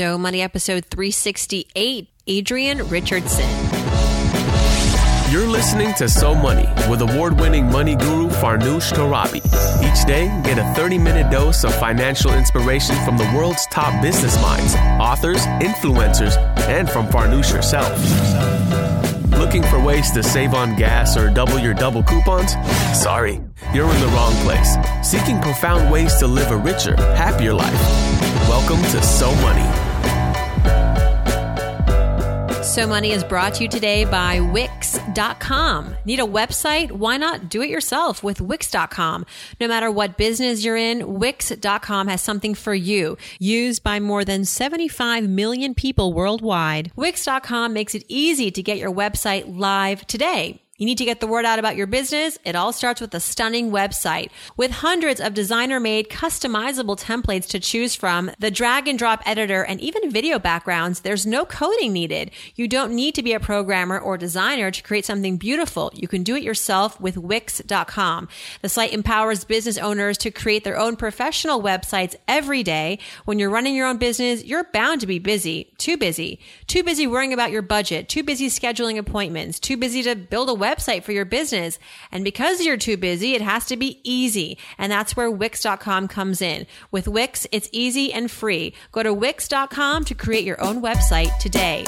So Money episode 368, Adrienne Richardson. You're listening to So Money with award winning money guru Farnoosh Torabi. Each day, get a 30 minute dose of financial inspiration from the world's top business minds, authors, influencers, and from Farnoosh herself. Looking for ways to save on gas or double your double coupons? Sorry, you're in the wrong place. Seeking profound ways to live a richer, happier life. Welcome to So Money. So Money is brought to you today by Wix.com. Need a website? Why not do it yourself with Wix.com? No matter what business you're in, Wix.com has something for you. Used by more than 75 million people worldwide, Wix.com makes it easy to get your website live today. You need to get the word out about your business. It all starts with a stunning website with hundreds of designer made customizable templates to choose from, the drag and drop editor, and even video backgrounds. There's no coding needed. You don't need to be a programmer or designer to create something beautiful. You can do it yourself with Wix.com. The site empowers business owners to create their own professional websites every day. When you're running your own business, you're bound to be busy, too busy, too busy worrying about your budget, too busy scheduling appointments, too busy to build a website website for your business. And because you're too busy, it has to be easy. And that's where Wix.com comes in. With Wix, it's easy and free. Go to Wix.com to create your own website today.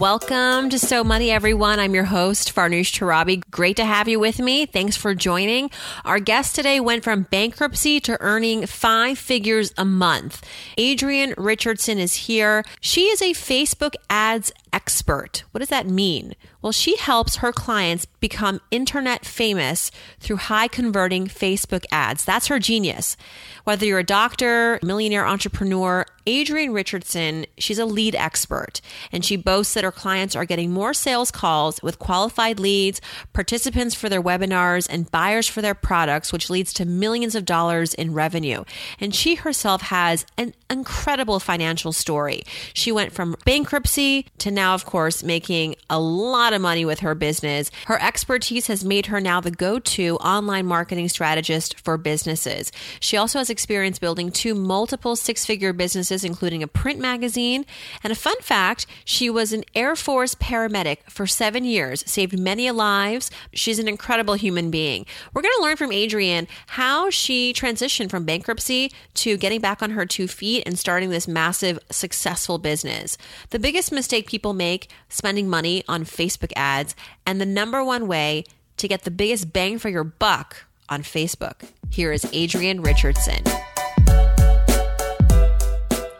Welcome to So Money, everyone. I'm your host, Farnoosh Torabi. Great to have you with me. Thanks for joining. Our guest today went from bankruptcy to earning five figures a month. Adrienne Richardson is here. She is a Facebook ads expert. What does that mean? Well, she helps her clients become internet famous through high converting Facebook ads. That's her genius. Whether you're a doctor, millionaire entrepreneur, Adrienne Richardson, she's a lead expert and she boasts that her clients are getting more sales calls with qualified leads, participants for their webinars, and buyers for their products, which leads to millions of dollars in revenue. And she herself has an incredible financial story. She went from bankruptcy to now, of course, making a lot of money with her business. Her expertise has made her now the go to online marketing strategist for businesses. She also has experience building two multiple six figure businesses, including a print magazine. And a fun fact she was an Air Force paramedic for seven years, saved many lives. She's an incredible human being. We're going to learn from Adrienne how she transitioned from bankruptcy to getting back on her two feet and starting this massive, successful business. The biggest mistake people people make spending money on Facebook ads and the number one way to get the biggest bang for your buck on Facebook. Here is Adrienne Richardson.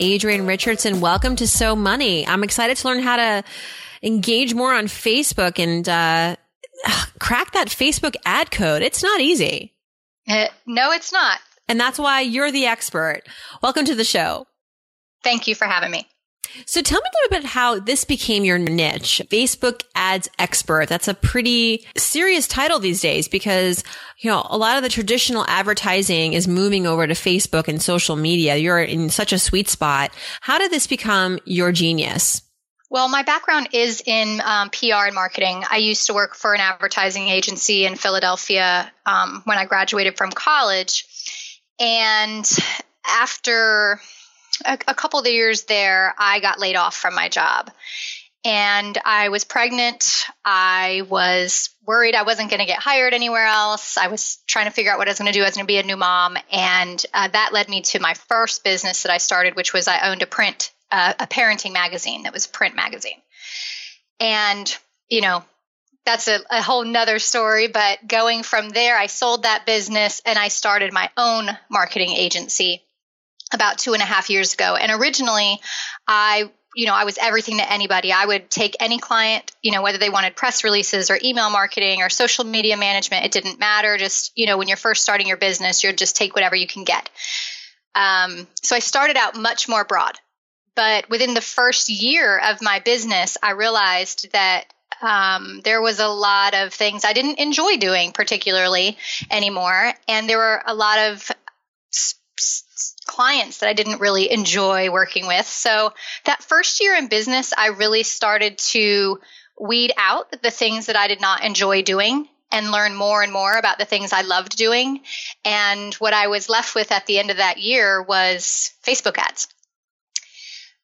Adrienne Richardson, welcome to So Money. I'm excited to learn how to engage more on Facebook and uh, crack that Facebook ad code. It's not easy. Uh, no, it's not. And that's why you're the expert. Welcome to the show. Thank you for having me. So tell me a little bit how this became your niche, Facebook ads expert. That's a pretty serious title these days because, you know, a lot of the traditional advertising is moving over to Facebook and social media. You're in such a sweet spot. How did this become your genius? Well, my background is in um, PR and marketing. I used to work for an advertising agency in Philadelphia um, when I graduated from college. And after a, a couple of years there, I got laid off from my job. And I was pregnant. I was worried I wasn't going to get hired anywhere else. I was trying to figure out what I was going to do. I was going to be a new mom. And uh, that led me to my first business that I started, which was I owned a print, uh, a parenting magazine that was a print magazine. And, you know, that's a, a whole nother story. But going from there, I sold that business and I started my own marketing agency about two and a half years ago. And originally, I you know, I was everything to anybody. I would take any client, you know, whether they wanted press releases or email marketing or social media management, it didn't matter. Just, you know, when you're first starting your business, you'll just take whatever you can get. Um, so I started out much more broad. But within the first year of my business, I realized that um, there was a lot of things I didn't enjoy doing particularly anymore. And there were a lot of clients that I didn't really enjoy working with. So that first year in business, I really started to weed out the things that I did not enjoy doing and learn more and more about the things I loved doing. And what I was left with at the end of that year was Facebook ads.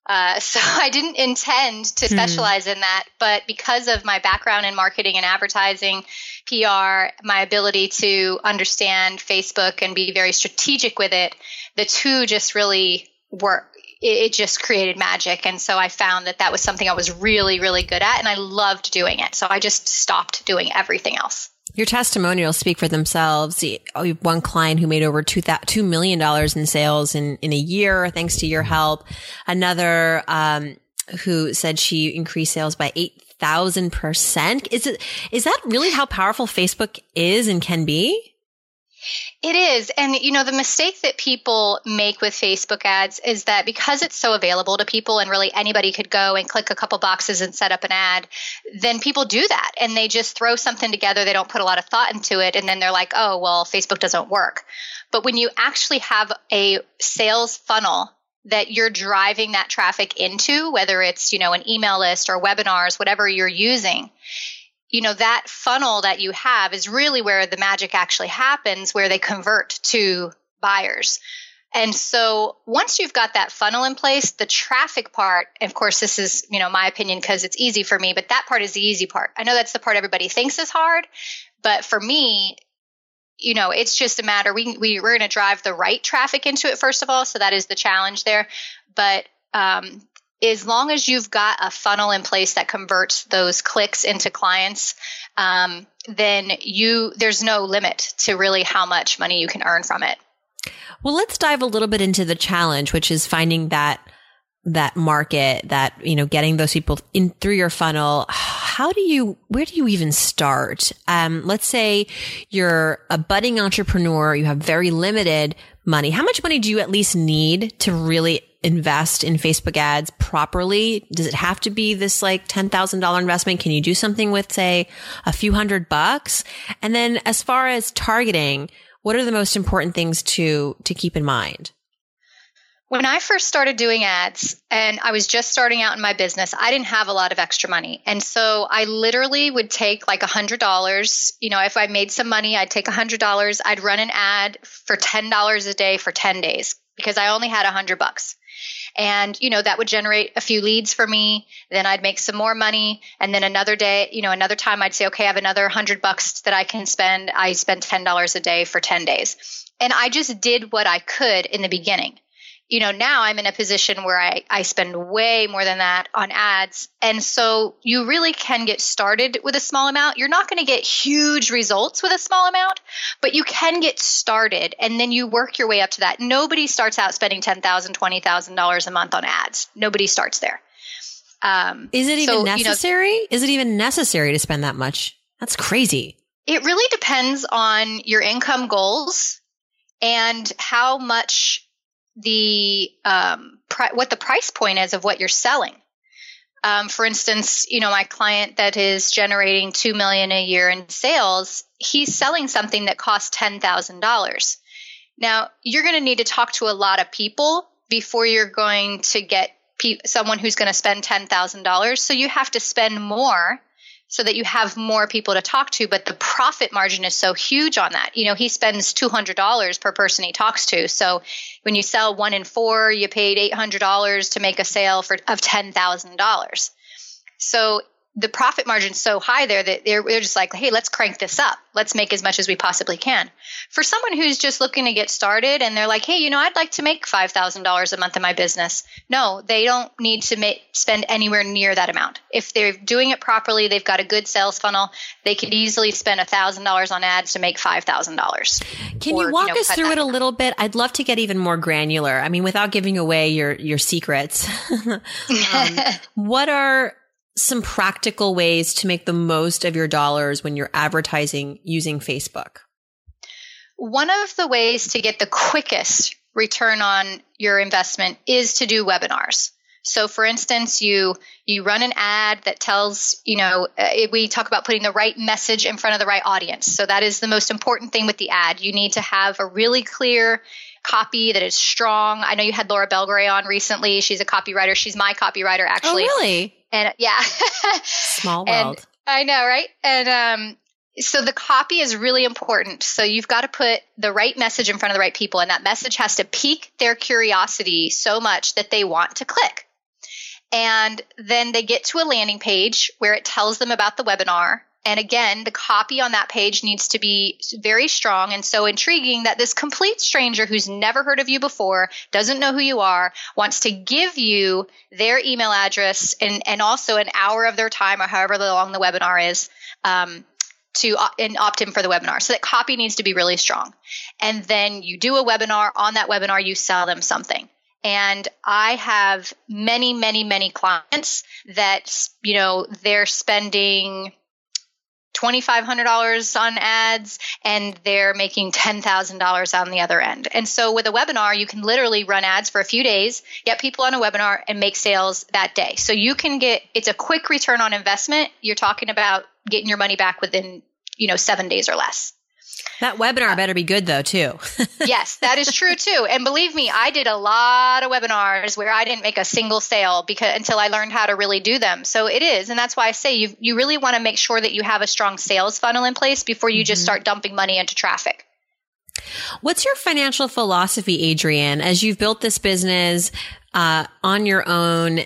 Uh, so I didn't intend to hmm. specialize in that, but because of my background in marketing and advertising, PR, my ability to understand Facebook and be very strategic with it, the two just really work. It just created magic. And so I found that that was something I was really, really good at and I loved doing it. So I just stopped doing everything else. Your testimonials speak for themselves. One client who made over two $2 million in sales in, in a year, thanks to your help. Another, um, who said she increased sales by 8,000%. Is it, is that really how powerful Facebook is and can be? It is. And, you know, the mistake that people make with Facebook ads is that because it's so available to people and really anybody could go and click a couple boxes and set up an ad, then people do that and they just throw something together. They don't put a lot of thought into it. And then they're like, oh, well, Facebook doesn't work. But when you actually have a sales funnel that you're driving that traffic into, whether it's, you know, an email list or webinars, whatever you're using, you know that funnel that you have is really where the magic actually happens where they convert to buyers. And so once you've got that funnel in place the traffic part of course this is you know my opinion because it's easy for me but that part is the easy part. I know that's the part everybody thinks is hard but for me you know it's just a matter we, we we're going to drive the right traffic into it first of all so that is the challenge there. But um, as long as you've got a funnel in place that converts those clicks into clients, um, then you there's no limit to really how much money you can earn from it. Well, let's dive a little bit into the challenge, which is finding that that market, that you know, getting those people in through your funnel. How do you? Where do you even start? Um, let's say you're a budding entrepreneur. You have very limited money. How much money do you at least need to really invest in Facebook ads properly? Does it have to be this like $10,000 investment? Can you do something with say a few hundred bucks? And then as far as targeting, what are the most important things to, to keep in mind? When I first started doing ads and I was just starting out in my business, I didn't have a lot of extra money. And so I literally would take like a $100. You know, if I made some money, I'd take a $100. I'd run an ad for $10 a day for 10 days because I only had a 100 bucks. And, you know, that would generate a few leads for me. Then I'd make some more money. And then another day, you know, another time I'd say, okay, I have another hundred bucks that I can spend. I spend $10 a day for 10 days. And I just did what I could in the beginning you know, now I'm in a position where I, I spend way more than that on ads. And so you really can get started with a small amount. You're not going to get huge results with a small amount, but you can get started and then you work your way up to that. Nobody starts out spending $10,000, $20,000 a month on ads. Nobody starts there. Um, Is it even so, necessary? You know, Is it even necessary to spend that much? That's crazy. It really depends on your income goals and how much the um, pri- what the price point is of what you're selling. Um, for instance, you know my client that is generating two million a year in sales, he's selling something that costs ten thousand dollars. Now you're going to need to talk to a lot of people before you're going to get pe- someone who's going to spend ten thousand dollars. So you have to spend more so that you have more people to talk to but the profit margin is so huge on that. You know he spends $200 per person he talks to. So when you sell one in four you paid $800 to make a sale for of $10000 so the profit margin's so high there that they're, they're just like, hey, let's crank this up. Let's make as much as we possibly can. For someone who's just looking to get started and they're like, hey, you know, I'd like to make $5,000 a month in my business. No, they don't need to make, spend anywhere near that amount. If they're doing it properly, they've got a good sales funnel, they could easily spend $1,000 on ads to make $5,000. Can or, you walk you know, us through it a little bit? I'd love to get even more granular. I mean, without giving away your, your secrets. um, what are, some practical ways to make the most of your dollars when you're advertising using Facebook? One of the ways to get the quickest return on your investment is to do webinars. So for instance, you you run an ad that tells, you know, uh, we talk about putting the right message in front of the right audience. So that is the most important thing with the ad. You need to have a really clear copy that is strong. I know you had Laura Belgray on recently. She's a copywriter. She's my copywriter actually. Oh, really? And yeah. Small world. And I know, right? And um so the copy is really important. So you've got to put the right message in front of the right people, and that message has to pique their curiosity so much that they want to click. And then they get to a landing page where it tells them about the webinar. And again, the copy on that page needs to be very strong and so intriguing that this complete stranger who's never heard of you before, doesn't know who you are, wants to give you their email address and, and also an hour of their time or however long the webinar is. Um, to and opt in for the webinar. So that copy needs to be really strong. And then you do a webinar. On that webinar, you sell them something. And I have many, many, many clients that, you know, they're spending $2,500 on ads and they're making $10,000 on the other end. And so with a webinar, you can literally run ads for a few days, get people on a webinar and make sales that day. So you can get, it's a quick return on investment. You're talking about getting your money back within, you know, seven days or less. That webinar better be good though, too. yes, that is true too. And believe me, I did a lot of webinars where I didn't make a single sale because until I learned how to really do them. So it is, and that's why I say you you really want to make sure that you have a strong sales funnel in place before you mm-hmm. just start dumping money into traffic. What's your financial philosophy, Adrienne, as you've built this business uh, on your own,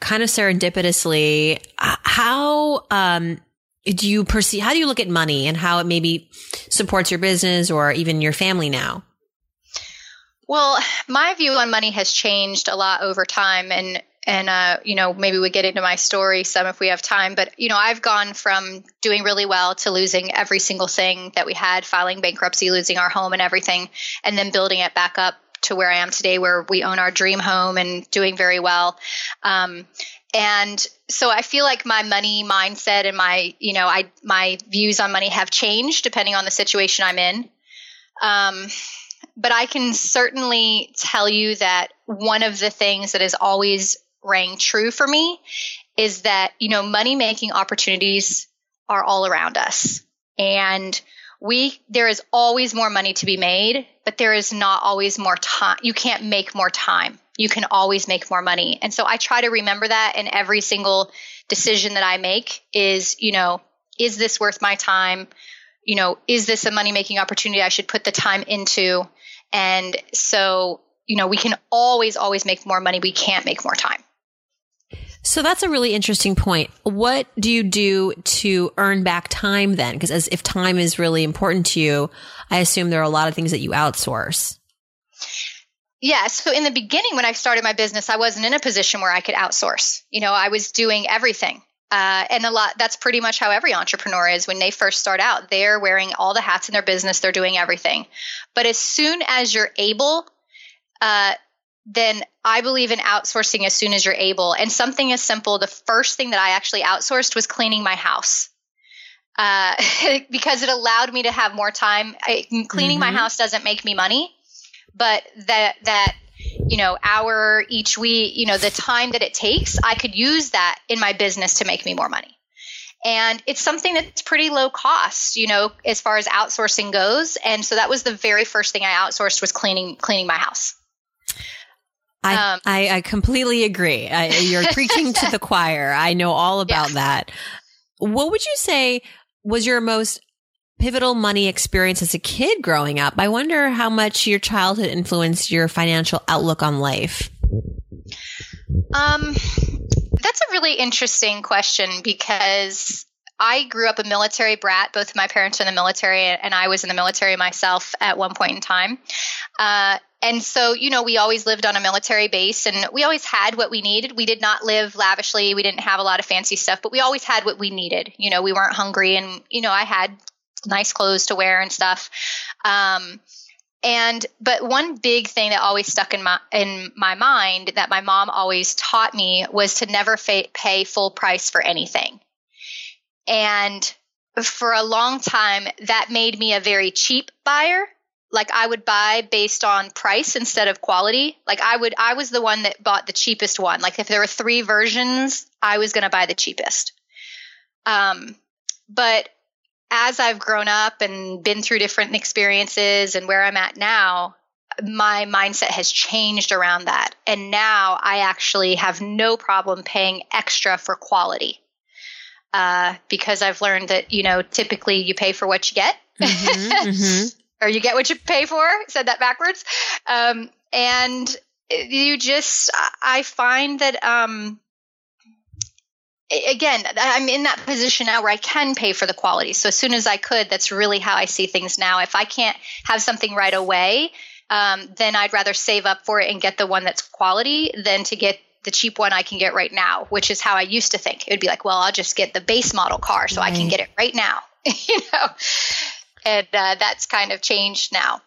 kind of serendipitously? How um, do you perceive how do you look at money and how it maybe supports your business or even your family now? Well my view on money has changed a lot over time and and uh, you know maybe we get into my story some if we have time but you know i've gone from doing really well to losing every single thing that we had filing bankruptcy losing our home and everything and then building it back up to where i am today where we own our dream home and doing very well. Um, and so I feel like my money mindset and my, you know, I my views on money have changed depending on the situation I'm in. Um, but I can certainly tell you that one of the things that has always rang true for me is that, you know, money making opportunities are all around us. And we there is always more money to be made, but there is not always more time. You can't make more time you can always make more money. And so I try to remember that in every single decision that I make is, you know, is this worth my time? You know, is this a money making opportunity I should put the time into? And so, you know, we can always, always make more money. We can't make more time. So that's a really interesting point. What do you do to earn back time then? Because as if time is really important to you, I assume there are a lot of things that you outsource. Yeah. So in the beginning, when I started my business, I wasn't in a position where I could outsource. You know, I was doing everything. Uh, and a lot, that's pretty much how every entrepreneur is when they first start out. They're wearing all the hats in their business, they're doing everything. But as soon as you're able, uh, then I believe in outsourcing as soon as you're able. And something as simple, the first thing that I actually outsourced was cleaning my house. Uh, because it allowed me to have more time. I, cleaning mm-hmm. my house doesn't make me money, but that that you know hour each week you know the time that it takes i could use that in my business to make me more money and it's something that's pretty low cost you know as far as outsourcing goes and so that was the very first thing i outsourced was cleaning cleaning my house I, um, I, I, completely agree. I, you're preaching to the choir. I know all about yeah. that. What would you say was your most pivotal money experience as a kid growing up. I wonder how much your childhood influenced your financial outlook on life. Um, that's a really interesting question because I grew up a military brat. Both my parents were in the military, and I was in the military myself at one point in time. Uh, and so, you know, we always lived on a military base and we always had what we needed. We did not live lavishly. We didn't have a lot of fancy stuff, but we always had what we needed. You know, we weren't hungry and, you know, I had nice clothes to wear and stuff. Um, and but one big thing that always stuck in my in my mind that my mom always taught me was to never fa- pay full price for anything. And for a long time that made me a very cheap buyer like I would buy based on price instead of quality. Like I would I was the one that bought the cheapest one. Like if there were 3 versions, I was going to buy the cheapest. Um but as I've grown up and been through different experiences and where I'm at now, my mindset has changed around that. And now I actually have no problem paying extra for quality. uh, because I've learned that, you know, typically you pay for what you get. Mm-hmm, mm-hmm. or you get what you pay for. Said that backwards. Um, and you just, I find that, um, again, I'm in that position now where I can pay for the quality. So as soon as I could, that's really how I see things now. If I can't have something right away, um, then I'd rather save up for it and get the one that's quality than to get the cheap one I can get right now, which is how I used to think. It would be like, well, I'll just get the base model car so right. I can get it right now, you know. And uh, that's kind of changed now.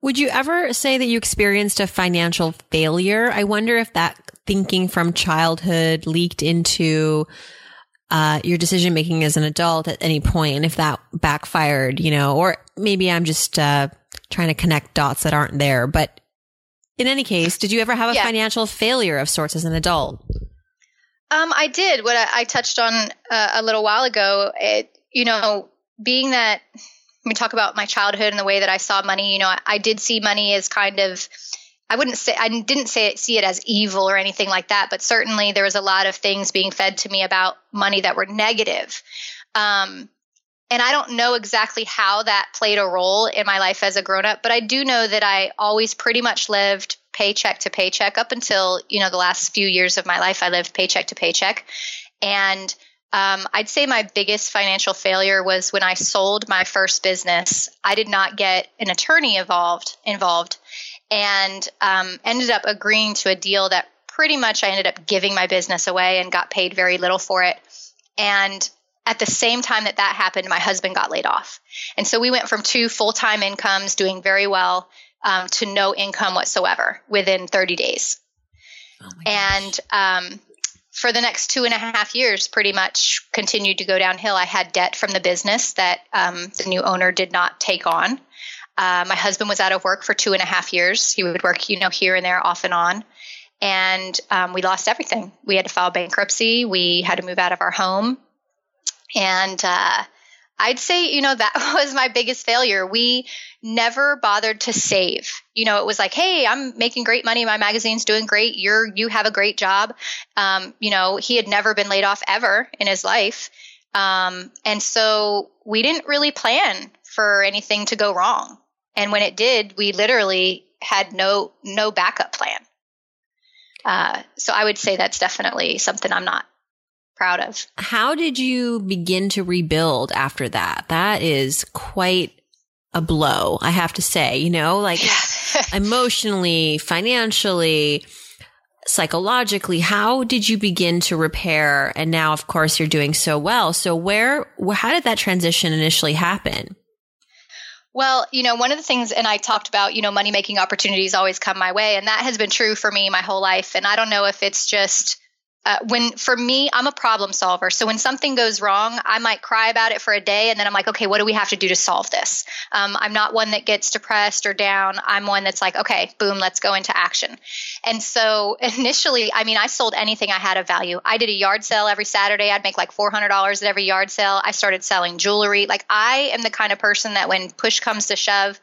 Would you ever say that you experienced a financial failure? I wonder if that thinking from childhood leaked into uh, your decision making as an adult at any point, and if that backfired, you know, or maybe I'm just uh, trying to connect dots that aren't there. But in any case, did you ever have a yeah. financial failure of sorts as an adult? Um, I did. What I, I touched on uh, a little while ago, it, you know, being that we talk about my childhood and the way that I saw money, you know, I, I did see money as kind of, I wouldn't say, I didn't say it, see it as evil or anything like that, but certainly there was a lot of things being fed to me about money that were negative. Um, and I don't know exactly how that played a role in my life as a grown up, but I do know that I always pretty much lived paycheck to paycheck up until, you know, the last few years of my life. I lived paycheck to paycheck. And um, I'd say my biggest financial failure was when I sold my first business. I did not get an attorney involved, involved, and um, ended up agreeing to a deal that pretty much I ended up giving my business away and got paid very little for it. And at the same time that that happened, my husband got laid off. And so we went from two full time incomes doing very well um, to no income whatsoever within 30 days. Oh and um, for the next two and a half years, pretty much continued to go downhill. I had debt from the business that um, the new owner did not take on. Uh, my husband was out of work for two and a half years. He would work, you know, here and there, off and on. And um, we lost everything. We had to file bankruptcy. We had to move out of our home. And uh, I'd say, you know, that was my biggest failure. We never bothered to save. You know, it was like, hey, I'm making great money. My magazine's doing great. You're, you have a great job. Um, you know, he had never been laid off ever in his life. Um, and so we didn't really plan for anything to go wrong. And when it did, we literally had no, no backup plan. Uh, so I would say that's definitely something I'm not proud of. How did you begin to rebuild after that? That is quite a blow, I have to say, you know, like emotionally, financially, psychologically, how did you begin to repair? And now, of course, you're doing so well. So where, how did that transition initially happen? Well, you know, one of the things, and I talked about, you know, money making opportunities always come my way. And that has been true for me my whole life. And I don't know if it's just uh, when for me i'm a problem solver. So when something goes wrong i might cry about it for a day and then i'm like okay what do we have to do to solve this? Um, i'm not one that gets depressed or down. I'm one that's like okay boom let's go into action. And so initially i mean i sold anything i had of value. I did a yard sale every saturday. I'd make like $400 at every yard sale. I started selling jewelry. Like i am the kind of person that when push comes to shove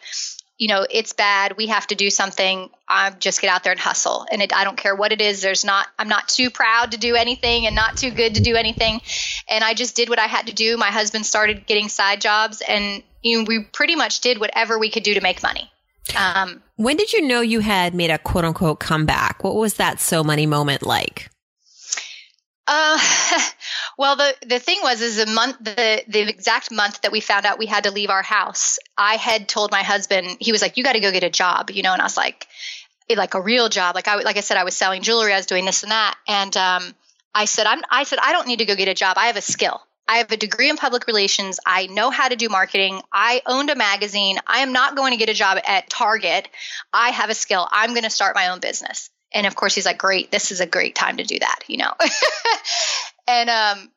you know, it's bad. We have to do something. I just get out there and hustle. And it, I don't care what it is. There's not, I'm not too proud to do anything and not too good to do anything. And I just did what I had to do. My husband started getting side jobs and you know, we pretty much did whatever we could do to make money. Um, when did you know you had made a quote unquote comeback? What was that so money moment like? Uh, well, the the thing was, is the month, the the exact month that we found out we had to leave our house. I had told my husband, he was like, "You got to go get a job," you know, and I was like, like a real job. Like I, like I said, I was selling jewelry, I was doing this and that, and um, I said, I'm, I said, I don't need to go get a job. I have a skill. I have a degree in public relations. I know how to do marketing. I owned a magazine. I am not going to get a job at Target. I have a skill. I'm going to start my own business. And of course, he's like, great, this is a great time to do that, you know? and, um,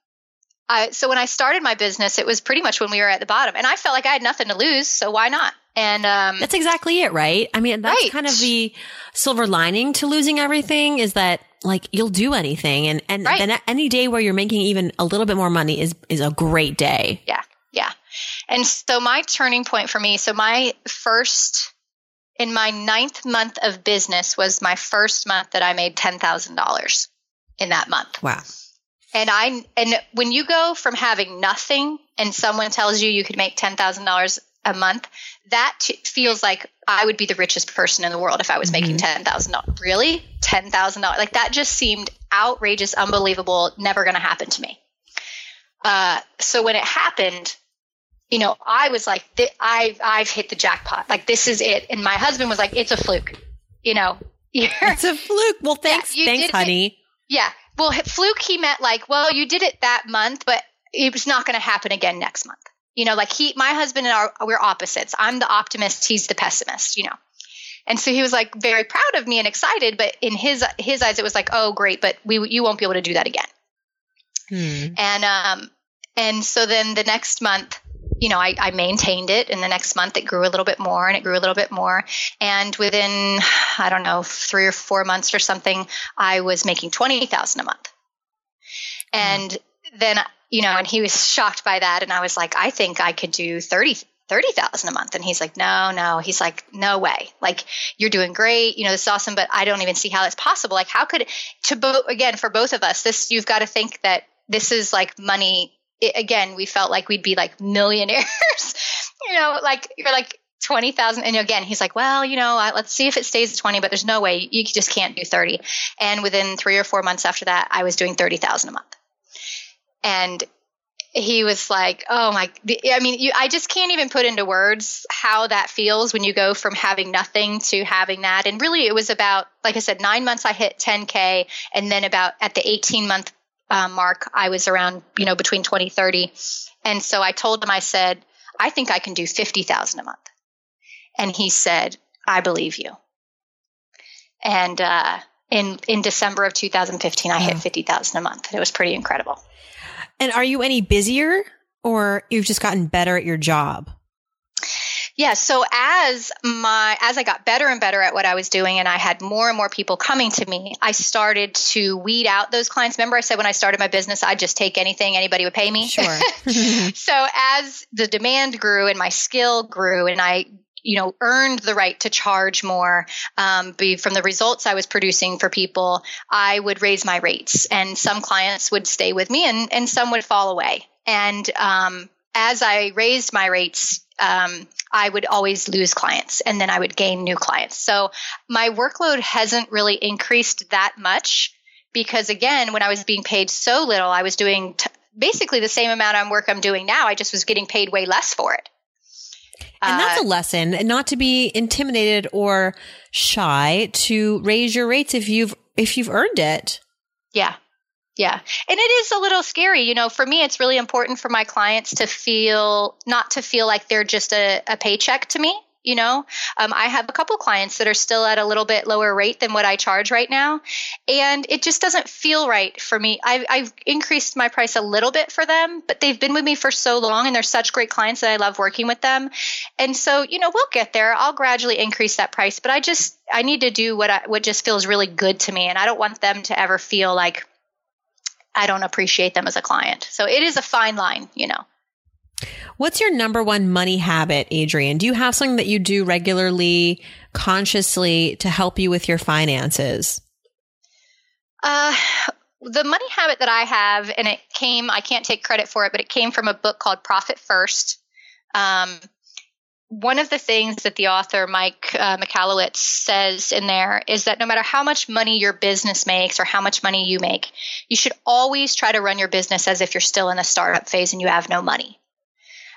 I, so when I started my business, it was pretty much when we were at the bottom and I felt like I had nothing to lose. So why not? And, um, that's exactly it, right? I mean, that's right. kind of the silver lining to losing everything is that like you'll do anything. And, and right. then any day where you're making even a little bit more money is, is a great day. Yeah. Yeah. And so my turning point for me, so my first in my ninth month of business was my first month that I made $10,000 in that month. Wow. And I and when you go from having nothing and someone tells you you could make ten thousand dollars a month, that t- feels like I would be the richest person in the world if I was mm-hmm. making ten thousand dollars. Really, ten thousand dollars? Like that just seemed outrageous, unbelievable, never going to happen to me. Uh, so when it happened, you know, I was like, I I've hit the jackpot. Like this is it. And my husband was like, it's a fluke. You know, it's a fluke. Well, thanks, yeah, thanks, honey. It, yeah. Well, fluke, he meant like, well, you did it that month, but it was not going to happen again next month. You know, like he, my husband and I, we're opposites. I'm the optimist. He's the pessimist, you know. And so he was like very proud of me and excited, but in his, his eyes, it was like, oh, great, but we, you won't be able to do that again. Hmm. And, um, and so then the next month, you know, I, I, maintained it. And the next month, it grew a little bit more, and it grew a little bit more. And within, I don't know, three or four months or something, I was making twenty thousand a month. And mm. then, you know, and he was shocked by that, and I was like, I think I could do thirty. 30,000 a month. And he's like, no, no. He's like, no way. Like, you're doing great. You know, this is awesome, but I don't even see how it's possible. Like, how could, to both, again, for both of us, this, you've got to think that this is like money it, again, we felt like we'd be like millionaires, you know, like you're like 20,000. And again, he's like, well, you know, let's see if it stays 20, but there's no way you just can't do 30. And within three or four months after that, I was doing 30,000 a month. And he was like, "Oh my!" I mean, you, I just can't even put into words how that feels when you go from having nothing to having that. And really, it was about, like I said, nine months. I hit 10k, and then about at the 18 month uh, mark, I was around, you know, between 20, 30. And so I told him, I said, I think I can do 50,000 a month. And he said, I believe you. And, uh, in, in December of 2015, I hit 50,000 a month. It was pretty incredible. And are you any busier or you've just gotten better at your job? Yeah. So as my as I got better and better at what I was doing, and I had more and more people coming to me, I started to weed out those clients. Remember, I said when I started my business, I'd just take anything anybody would pay me. Sure. so as the demand grew and my skill grew, and I you know earned the right to charge more um, be from the results i was producing for people i would raise my rates and some clients would stay with me and, and some would fall away and um, as i raised my rates um, I would always lose clients and then I would gain new clients. So my workload hasn't really increased that much because, again, when I was being paid so little, I was doing t- basically the same amount of work I'm doing now. I just was getting paid way less for it. And that's a uh, lesson, not to be intimidated or shy to raise your rates if you've if you've earned it. Yeah. Yeah. And it is a little scary. You know, for me, it's really important for my clients to feel, not to feel like they're just a, a paycheck to me. You know, um, I have a couple clients that are still at a little bit lower rate than what I charge right now. And it just doesn't feel right for me. I've, I've increased my price a little bit for them, but they've been with me for so long and they're such great clients that I love working with them. And so, you know, we'll get there. I'll gradually increase that price, but I just, I need to do what I, what just feels really good to me. And I don't want them to ever feel like, I don't appreciate them as a client. So it is a fine line, you know. What's your number one money habit, Adrienne? Do you have something that you do regularly, consciously to help you with your finances? Uh, the money habit that I have, and it came, I can't take credit for it, but it came from a book called Profit First. Um, one of the things that the author Mike uh, says in there is that no matter how much money your business makes or how much money you make, you should always try to run your business as if you're still in a startup phase and you have no money.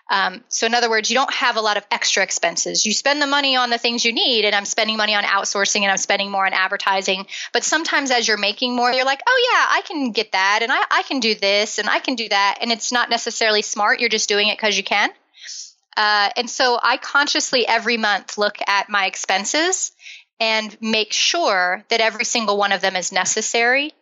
Um, so, in other words, you don't have a lot of extra expenses. You spend the money on the things you need, and I'm spending money on outsourcing and I'm spending more on advertising. But sometimes as you're making more, you're like, oh, yeah, I can get that, and I, I can do this, and I can do that. And it's not necessarily smart. You're just doing it because you can. Uh, and so I consciously every month look at my expenses and make sure that every single one of them is necessary.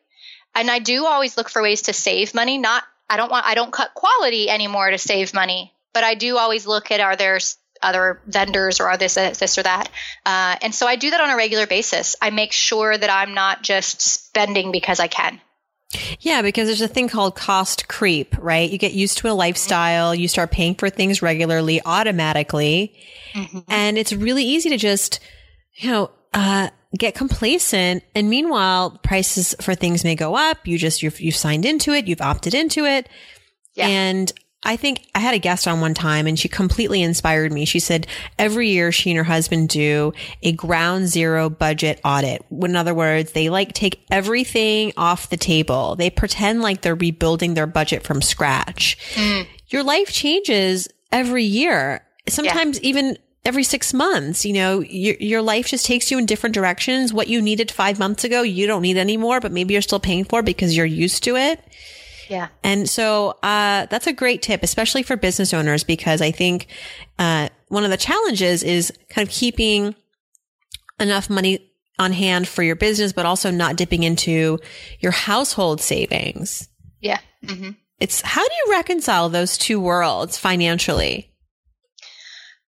And I do always look for ways to save money. Not, I don't want, I don't cut quality anymore to save money, but I do always look at are there other vendors or are this, this or that. Uh, and so I do that on a regular basis. I make sure that I'm not just spending because I can. Yeah, because there's a thing called cost creep, right? You get used to a lifestyle, you start paying for things regularly, automatically. Mm-hmm. And it's really easy to just, you know, uh, get complacent. And meanwhile, prices for things may go up. You just, you've, you've signed into it. You've opted into it. Yeah. And I think I had a guest on one time and she completely inspired me. She said every year she and her husband do a ground zero budget audit. In other words, they like take everything off the table. They pretend like they're rebuilding their budget from scratch. Mm. Your life changes every year. Sometimes yeah. even every six months, you know, your, your life just takes you in different directions. What you needed five months ago, you don't need anymore, but maybe you're still paying for because you're used to it. Yeah. And so, uh, that's a great tip, especially for business owners, because I think, uh, one of the challenges is kind of keeping enough money on hand for your business, but also not dipping into your household savings. Yeah. Mm-hmm. It's how do you reconcile those two worlds financially?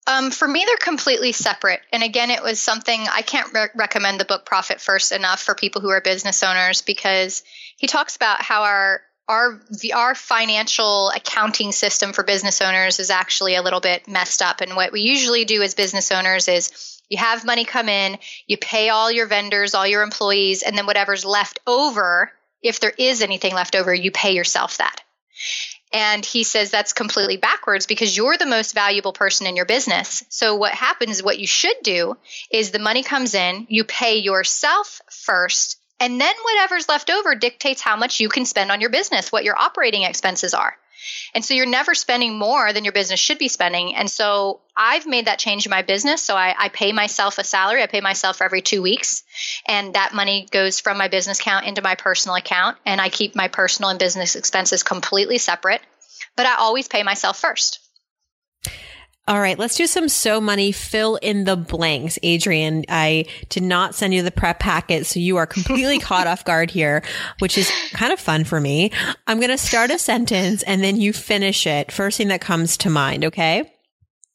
Um, for me, they're completely separate. And again, it was something I can't re- recommend the book Profit First enough for people who are business owners because he talks about how our our our financial accounting system for business owners is actually a little bit messed up. And what we usually do as business owners is you have money come in, you pay all your vendors, all your employees, and then whatever's left over, if there is anything left over, you pay yourself that. And he says that's completely backwards because you're the most valuable person in your business. So what happens, what you should do is the money comes in, you pay yourself first, and then whatever's left over dictates how much you can spend on your business, what your operating expenses are. And so you're never spending more than your business should be spending. And so I've made that change in my business. So I, I, pay myself a salary. I pay myself every two weeks. And that money goes from my business account into my personal account. And I keep my personal and business expenses completely separate. But I always pay myself first. All right, let's do some so money fill in the blanks. Adrienne, I did not send you the prep packet, so you are completely caught off guard here, which is kind of fun for me. I'm going to start a sentence and then you finish it. First thing that comes to mind, okay?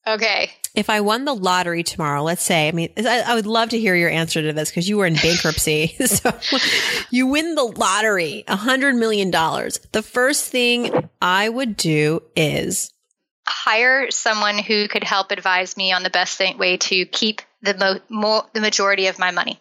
Okay. If I won the lottery tomorrow, let's say, I mean, I, I would love to hear your answer to this because you were in bankruptcy. so you win the lottery, a hundred million dollars. The first thing I would do is hire someone who could help advise me on the best way to keep the mo- more, the majority of my money.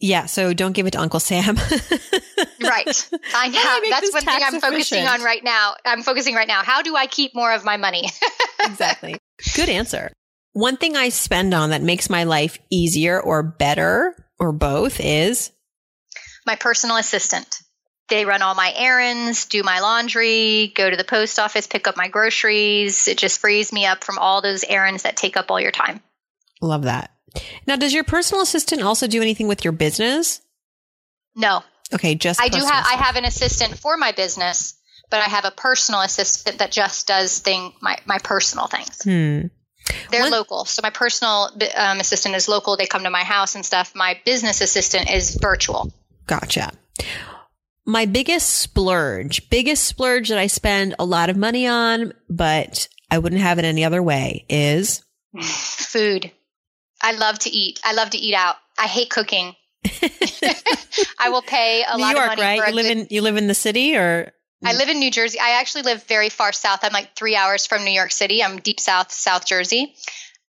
Yeah, so don't give it to Uncle Sam. right. I know. That's one thing I'm efficient? focusing on right now. I'm focusing right now. How do I keep more of my money? exactly. Good answer. One thing I spend on that makes my life easier or better or both is my personal assistant. They run all my errands, do my laundry, go to the post office, pick up my groceries. It just frees me up from all those errands that take up all your time. Love that. Now, does your personal assistant also do anything with your business? No. Okay, just I do have I have an assistant for my business, but I have a personal assistant that just does thing my my personal things. Hmm. They're what? local. So my personal um, assistant is local. They come to my house and stuff. My business assistant is virtual. Gotcha my biggest splurge, biggest splurge that I spend a lot of money on, but I wouldn't have it any other way is food. I love to eat. I love to eat out. I hate cooking. I will pay a New lot York, of money. right? For you live good- in you live in the city, or I live in New Jersey. I actually live very far south. I'm like three hours from New York City. I'm deep south, South Jersey.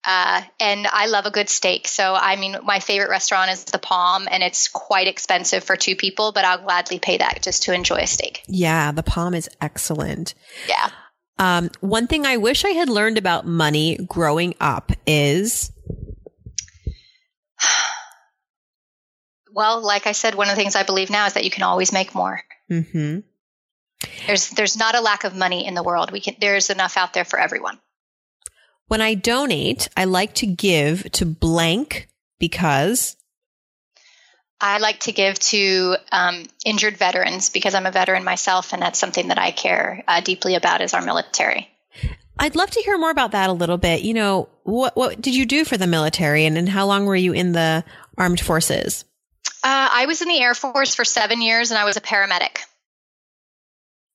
Uh, and I love a good steak. So, I mean, my favorite restaurant is the Palm, and it's quite expensive for two people, but I'll gladly pay that just to enjoy a steak. Yeah, the Palm is excellent. Yeah. Um, one thing I wish I had learned about money growing up is. well, like I said, one of the things I believe now is that you can always make more. Mm-hmm. There's there's not a lack of money in the world. We can there's enough out there for everyone. When I donate, I like to give to blank because I like to give to um, injured veterans because I'm a veteran myself, and that's something that I care uh, deeply about is our military. I'd love to hear more about that a little bit. You know, what what did you do for the military, and, and how long were you in the armed forces? Uh, I was in the Air Force for seven years, and I was a paramedic.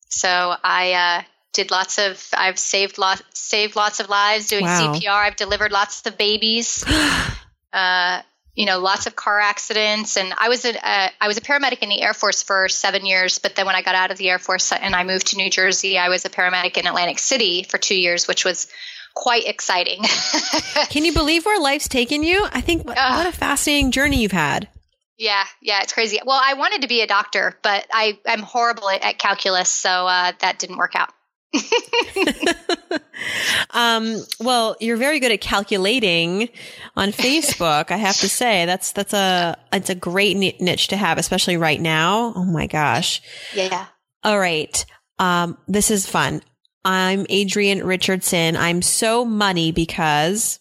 So I uh, did lots of I've saved lots saved lots of lives doing wow. CPR. I've delivered lots of babies. uh, you know, lots of car accidents, and I was a uh, I was a paramedic in the Air Force for seven years. But then when I got out of the Air Force and I moved to New Jersey, I was a paramedic in Atlantic City for two years, which was quite exciting. Can you believe where life's taken you? I think what, uh, what a fascinating journey you've had. Yeah, yeah, it's crazy. Well, I wanted to be a doctor, but I, I'm horrible at, at calculus, so uh, that didn't work out. um, well, you're very good at calculating on Facebook. I have to say that's that's a it's a great niche to have, especially right now. Oh my gosh. Yeah. All right. Um, this is fun. I'm Adrienne Richardson. I'm so money because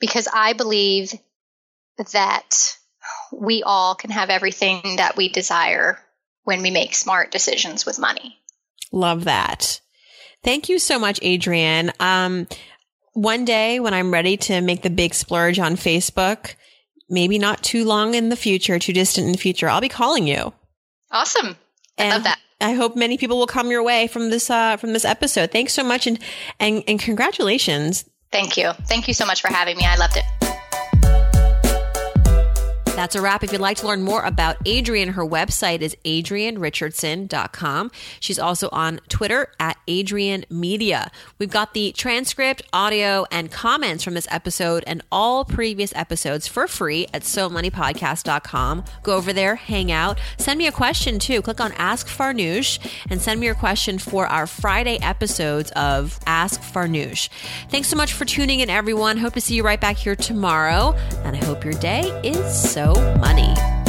because I believe that we all can have everything that we desire when we make smart decisions with money. Love that. Thank you so much, Adrienne. Um, one day when I'm ready to make the big splurge on Facebook, maybe not too long in the future, too distant in the future, I'll be calling you. Awesome. I and love that. I hope many people will come your way from this uh, from this episode. Thanks so much and and and congratulations. Thank you. Thank you so much for having me. I loved it. That's a wrap. If you'd like to learn more about Adrienne, her website is adriennerichardson.com. She's also on Twitter at Adrienne Media. We've got the transcript, audio, and comments from this episode and all previous episodes for free at SoMoneyPodcast.com. Go over there, hang out, send me a question too. Click on Ask Farnoosh and send me your question for our Friday episodes of Ask Farnoosh. Thanks so much for tuning in, everyone. Hope to see you right back here tomorrow. And I hope your day is so money.